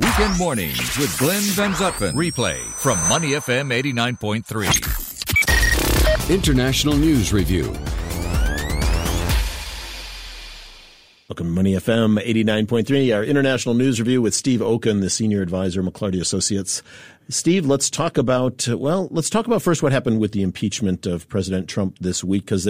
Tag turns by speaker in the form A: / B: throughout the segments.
A: Weekend mornings with Glenn Van Zutphen. Replay from Money FM 89.3.
B: International News Review.
C: Welcome to Money FM 89.3, our international news review with Steve Okun, the senior advisor, McLarty Associates. Steve, let's talk about, well, let's talk about first what happened with the impeachment of President Trump this week, because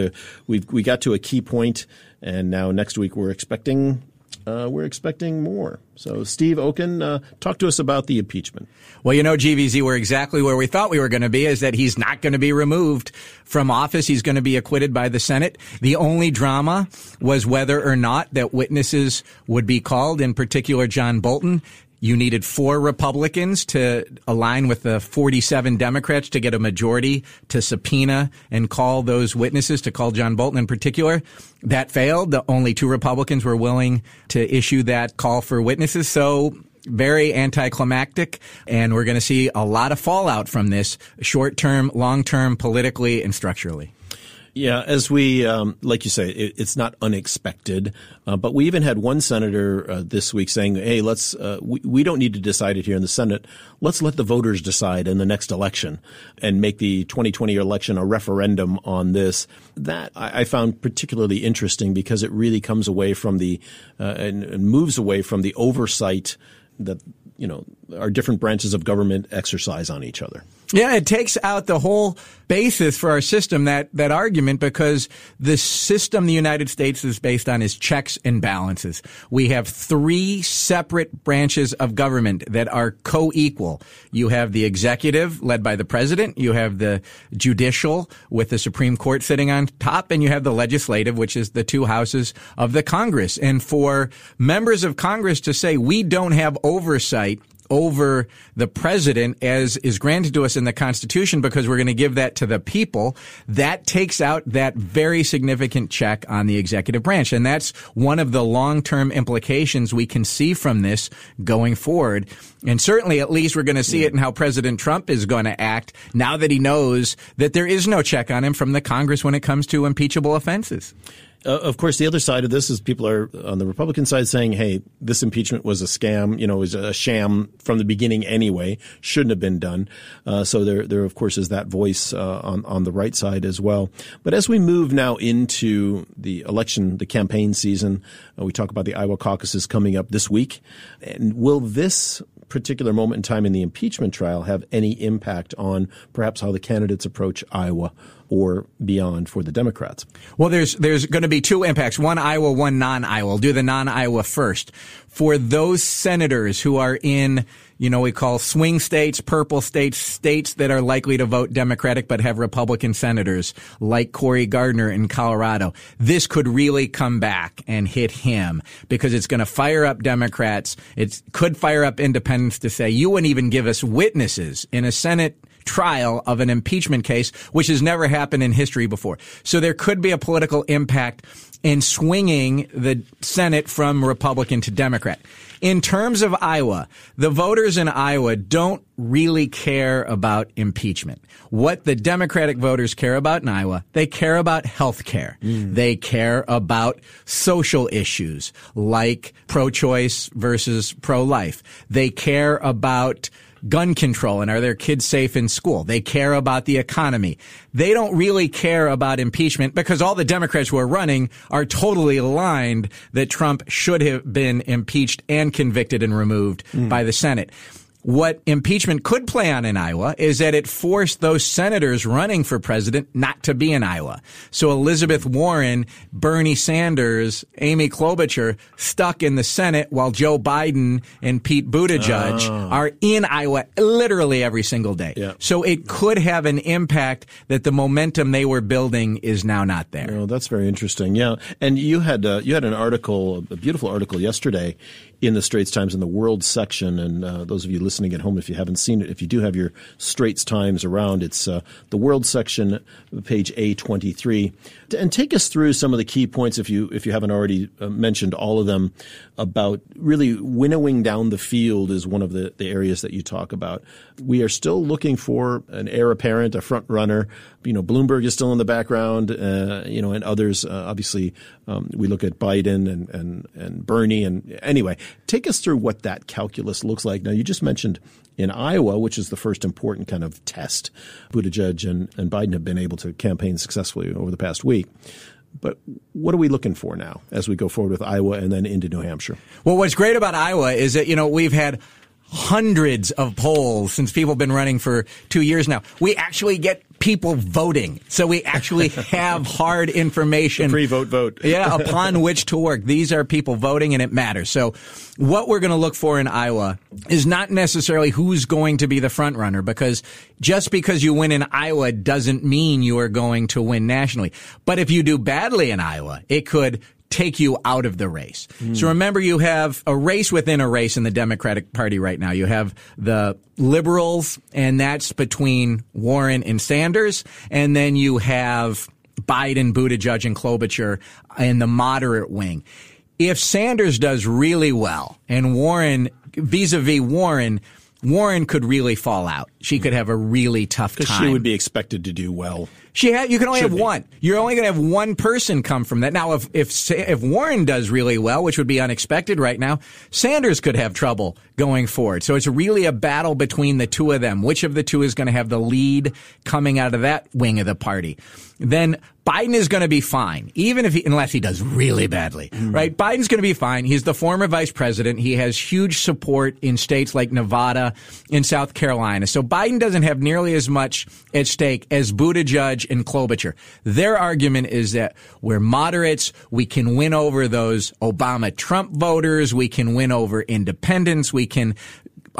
C: we we got to a key point, and now next week we're expecting uh, we're expecting more. So, Steve Okun, uh, talk to us about the impeachment.
D: Well, you know, GVZ, we're exactly where we thought we were going to be is that he's not going to be removed from office. He's going to be acquitted by the Senate. The only drama was whether or not that witnesses would be called, in particular, John Bolton. You needed four Republicans to align with the 47 Democrats to get a majority to subpoena and call those witnesses, to call John Bolton in particular. That failed. The only two Republicans were willing to issue that call for witnesses. So very anticlimactic, and we're going to see a lot of fallout from this short term, long term, politically and structurally.
C: Yeah, as we, um, like you say, it, it's not unexpected. Uh, but we even had one senator uh, this week saying, "Hey, let's uh, we, we don't need to decide it here in the Senate. Let's let the voters decide in the next election and make the 2020 election a referendum on this." That I, I found particularly interesting because it really comes away from the uh, and, and moves away from the oversight that you know our different branches of government exercise on each other.
D: Yeah, it takes out the whole basis for our system, that, that argument, because the system the United States is based on is checks and balances. We have three separate branches of government that are co-equal. You have the executive led by the president, you have the judicial with the Supreme Court sitting on top, and you have the legislative, which is the two houses of the Congress. And for members of Congress to say we don't have oversight over the president as is granted to us in the Constitution because we're going to give that to the people, that takes out that very significant check on the executive branch. And that's one of the long-term implications we can see from this going forward. And certainly, at least we're going to see it in how President Trump is going to act now that he knows that there is no check on him from the Congress when it comes to impeachable offenses.
C: Uh, of course, the other side of this is people are on the Republican side saying, "Hey, this impeachment was a scam. You know, it was a sham from the beginning anyway. Shouldn't have been done." Uh, so there, there of course is that voice uh, on on the right side as well. But as we move now into the election, the campaign season, uh, we talk about the Iowa caucuses coming up this week. And will this particular moment in time in the impeachment trial have any impact on perhaps how the candidates approach Iowa or beyond for the Democrats?
D: Well, there's there's going to be two impacts: one Iowa, one non-Iowa. We'll do the non-Iowa first. For those senators who are in, you know, we call swing states, purple states, states that are likely to vote Democratic but have Republican senators, like Cory Gardner in Colorado, this could really come back and hit him because it's going to fire up Democrats. It could fire up independents to say, you wouldn't even give us witnesses in a Senate trial of an impeachment case, which has never happened in history before. So there could be a political impact in swinging the Senate from Republican to Democrat. In terms of Iowa, the voters in Iowa don't really care about impeachment. What the Democratic voters care about in Iowa, they care about health care. Mm. They care about social issues like pro-choice versus pro-life. They care about gun control and are their kids safe in school. They care about the economy. They don't really care about impeachment because all the Democrats who are running are totally aligned that Trump should have been impeached and convicted and removed mm. by the Senate what impeachment could play on in Iowa is that it forced those senators running for president not to be in Iowa. So Elizabeth Warren, Bernie Sanders, Amy Klobuchar stuck in the Senate while Joe Biden and Pete Buttigieg oh. are in Iowa literally every single day. Yeah. So it could have an impact that the momentum they were building is now not there.
C: Oh, that's very interesting. Yeah. And you had uh, you had an article, a beautiful article yesterday in the Straits Times in the World section. And uh, those of you listening at home, if you haven't seen it, if you do have your Straits Times around, it's uh, the World section, page A23. And take us through some of the key points, if you if you haven't already uh, mentioned all of them, about really winnowing down the field is one of the, the areas that you talk about. We are still looking for an heir apparent, a front runner. You know, Bloomberg is still in the background, uh, you know, and others uh, obviously Um, we look at Biden and, and, and Bernie. And anyway, take us through what that calculus looks like. Now, you just mentioned in Iowa, which is the first important kind of test, Buttigieg and, and Biden have been able to campaign successfully over the past week. But what are we looking for now as we go forward with Iowa and then into New Hampshire?
D: Well, what's great about Iowa is that, you know, we've had hundreds of polls since people have been running for two years now. We actually get people voting. So we actually have hard information.
C: Free vote vote.
D: yeah, upon which to work. These are people voting and it matters. So what we're going to look for in Iowa is not necessarily who's going to be the front runner because just because you win in Iowa doesn't mean you are going to win nationally. But if you do badly in Iowa, it could take you out of the race. Mm. So remember, you have a race within a race in the Democratic Party right now. You have the liberals, and that's between Warren and Sanders, and then you have Biden, Buttigieg, and Klobuchar in the moderate wing. If Sanders does really well and Warren, vis-a-vis Warren, Warren could really fall out. She could have a really tough time.
C: She would be expected to do well.
D: She had, you can only Should have be. one. You're only going to have one person come from that. Now, if, if, if Warren does really well, which would be unexpected right now, Sanders could have trouble going forward. So it's really a battle between the two of them. Which of the two is going to have the lead coming out of that wing of the party? Then Biden is going to be fine, even if he, unless he does really badly, mm. right? Biden's going to be fine. He's the former vice president. He has huge support in states like Nevada and South Carolina. So Biden doesn't have nearly as much at stake as Buttigieg and Klobuchar. Their argument is that we're moderates. We can win over those Obama Trump voters. We can win over independents. We can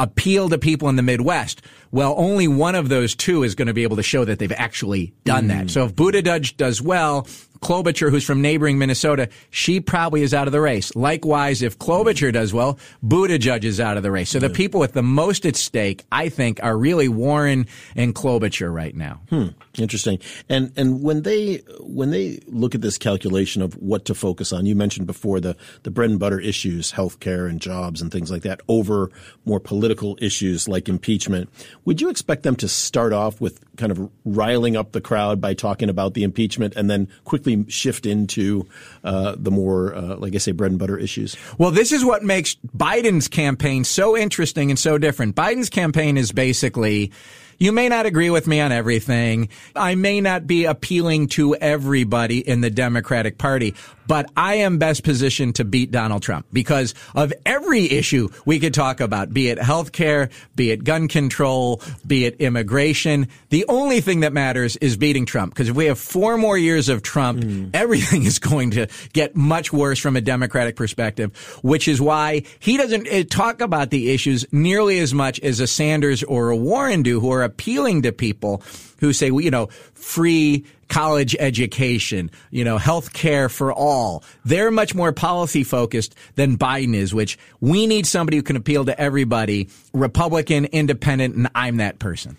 D: appeal to people in the Midwest. Well, only one of those two is going to be able to show that they've actually done mm. that. So if Buttigieg does well, Klobuchar, who's from neighboring Minnesota, she probably is out of the race. Likewise, if Klobuchar does well, Buttigieg is out of the race. So the people with the most at stake, I think, are really Warren and Klobuchar right now.
C: Hmm. Interesting. And and when they when they look at this calculation of what to focus on, you mentioned before the the bread and butter issues, healthcare and jobs and things like that, over more political issues like impeachment. Would you expect them to start off with kind of riling up the crowd by talking about the impeachment and then quickly quickly shift into uh, the more, uh, like I say, bread and butter issues?
D: Well, this is what makes Biden's campaign so interesting and so different. Biden's campaign is basically you may not agree with me on everything. I may not be appealing to everybody in the Democratic Party, but I am best positioned to beat Donald Trump because of every issue we could talk about, be it healthcare, be it gun control, be it immigration. The only thing that matters is beating Trump because if we have four more years of Trump, mm. everything is going to get much worse from a Democratic perspective, which is why he doesn't eh, talk about the issues nearly as much as a Sanders or a Warren do who are appealing to people who say, you know, free college education, you know, health care for all. They're much more policy focused than Biden is, which we need somebody who can appeal to everybody, Republican, independent, and I'm that person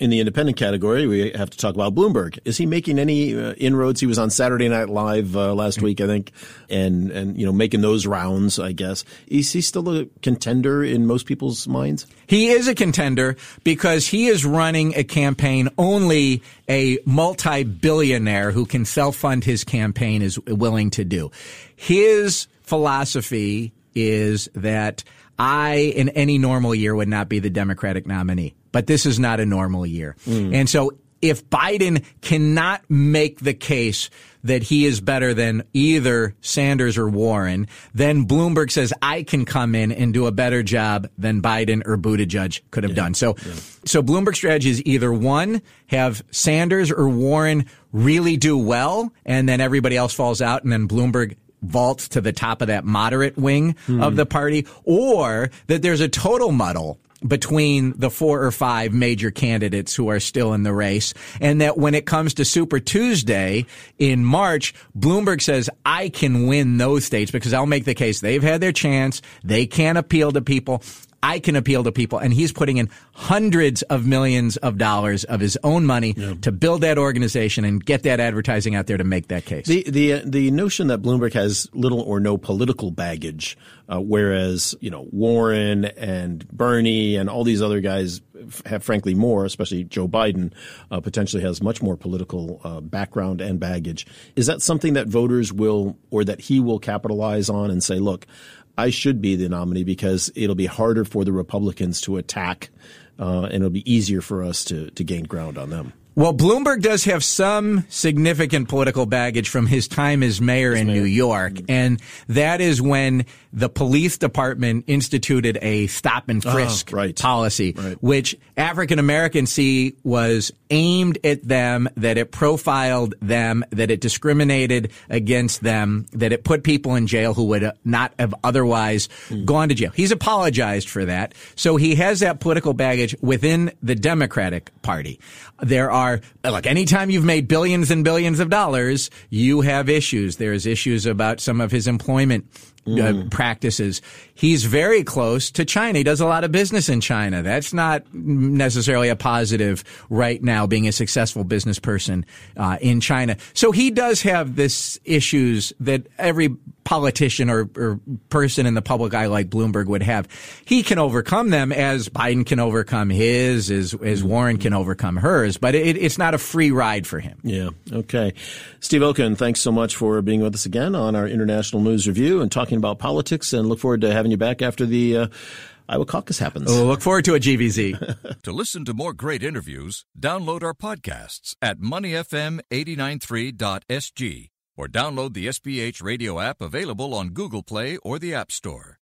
C: in the independent category, we have to talk about Bloomberg. Is he making any uh, inroads? He was on Saturday Night Live uh, last mm-hmm. week, I think, and and you know making those rounds. I guess is he still a contender in most people's minds?
D: He is a contender because he is running a campaign only a multi-billionaire who can self-fund his campaign is willing to do. His philosophy is that I, in any normal year, would not be the Democratic nominee. But this is not a normal year. Mm. And so if Biden cannot make the case that he is better than either Sanders or Warren, then Bloomberg says I can come in and do a better job than Biden or Buttigieg could have yeah. done. So, yeah. so Bloomberg strategy is either one, have Sanders or Warren really do well, and then everybody else falls out, and then Bloomberg vaults to the top of that moderate wing mm. of the party, or that there's a total muddle between the four or five major candidates who are still in the race. And that when it comes to Super Tuesday in March, Bloomberg says, I can win those states because I'll make the case they've had their chance. They can't appeal to people. I can appeal to people. And he's putting in hundreds of millions of dollars of his own money yeah. to build that organization and get that advertising out there to make that case.
C: The the uh, the notion that Bloomberg has little or no political baggage, uh, whereas you know Warren and Bernie and all these other guys have frankly more, especially Joe Biden, uh, potentially has much more political uh, background and baggage. Is that something that voters will, or that he will capitalize on and say, look, I should be the nominee because it'll be harder for the Republicans to attack, uh, and it'll be easier for us to, to gain ground on them.
D: Well, Bloomberg does have some significant political baggage from his time as mayor as in mayor. New York. And that is when the police department instituted a stop and ah, frisk right. policy, right. which African Americans see was aimed at them, that it profiled them, that it discriminated against them, that it put people in jail who would not have otherwise mm. gone to jail. He's apologized for that. So he has that political baggage within the Democratic Party. There are, look, anytime you've made billions and billions of dollars, you have issues. There's issues about some of his employment mm. uh, practices. He's very close to China. He does a lot of business in China. That's not necessarily a positive right now, being a successful business person uh, in China. So he does have this issues that every politician or, or, person in the public eye like Bloomberg would have. He can overcome them as Biden can overcome his, as, as Warren can overcome hers, but it, it's not a free ride for him.
C: Yeah. Okay. Steve Okun, thanks so much for being with us again on our International News Review and talking about politics and look forward to having you back after the uh, Iowa caucus happens.
D: We'll look forward to a GVZ.
A: to listen to more great interviews, download our podcasts at moneyfm893.sg or download the SPH radio app available on Google Play or the App Store.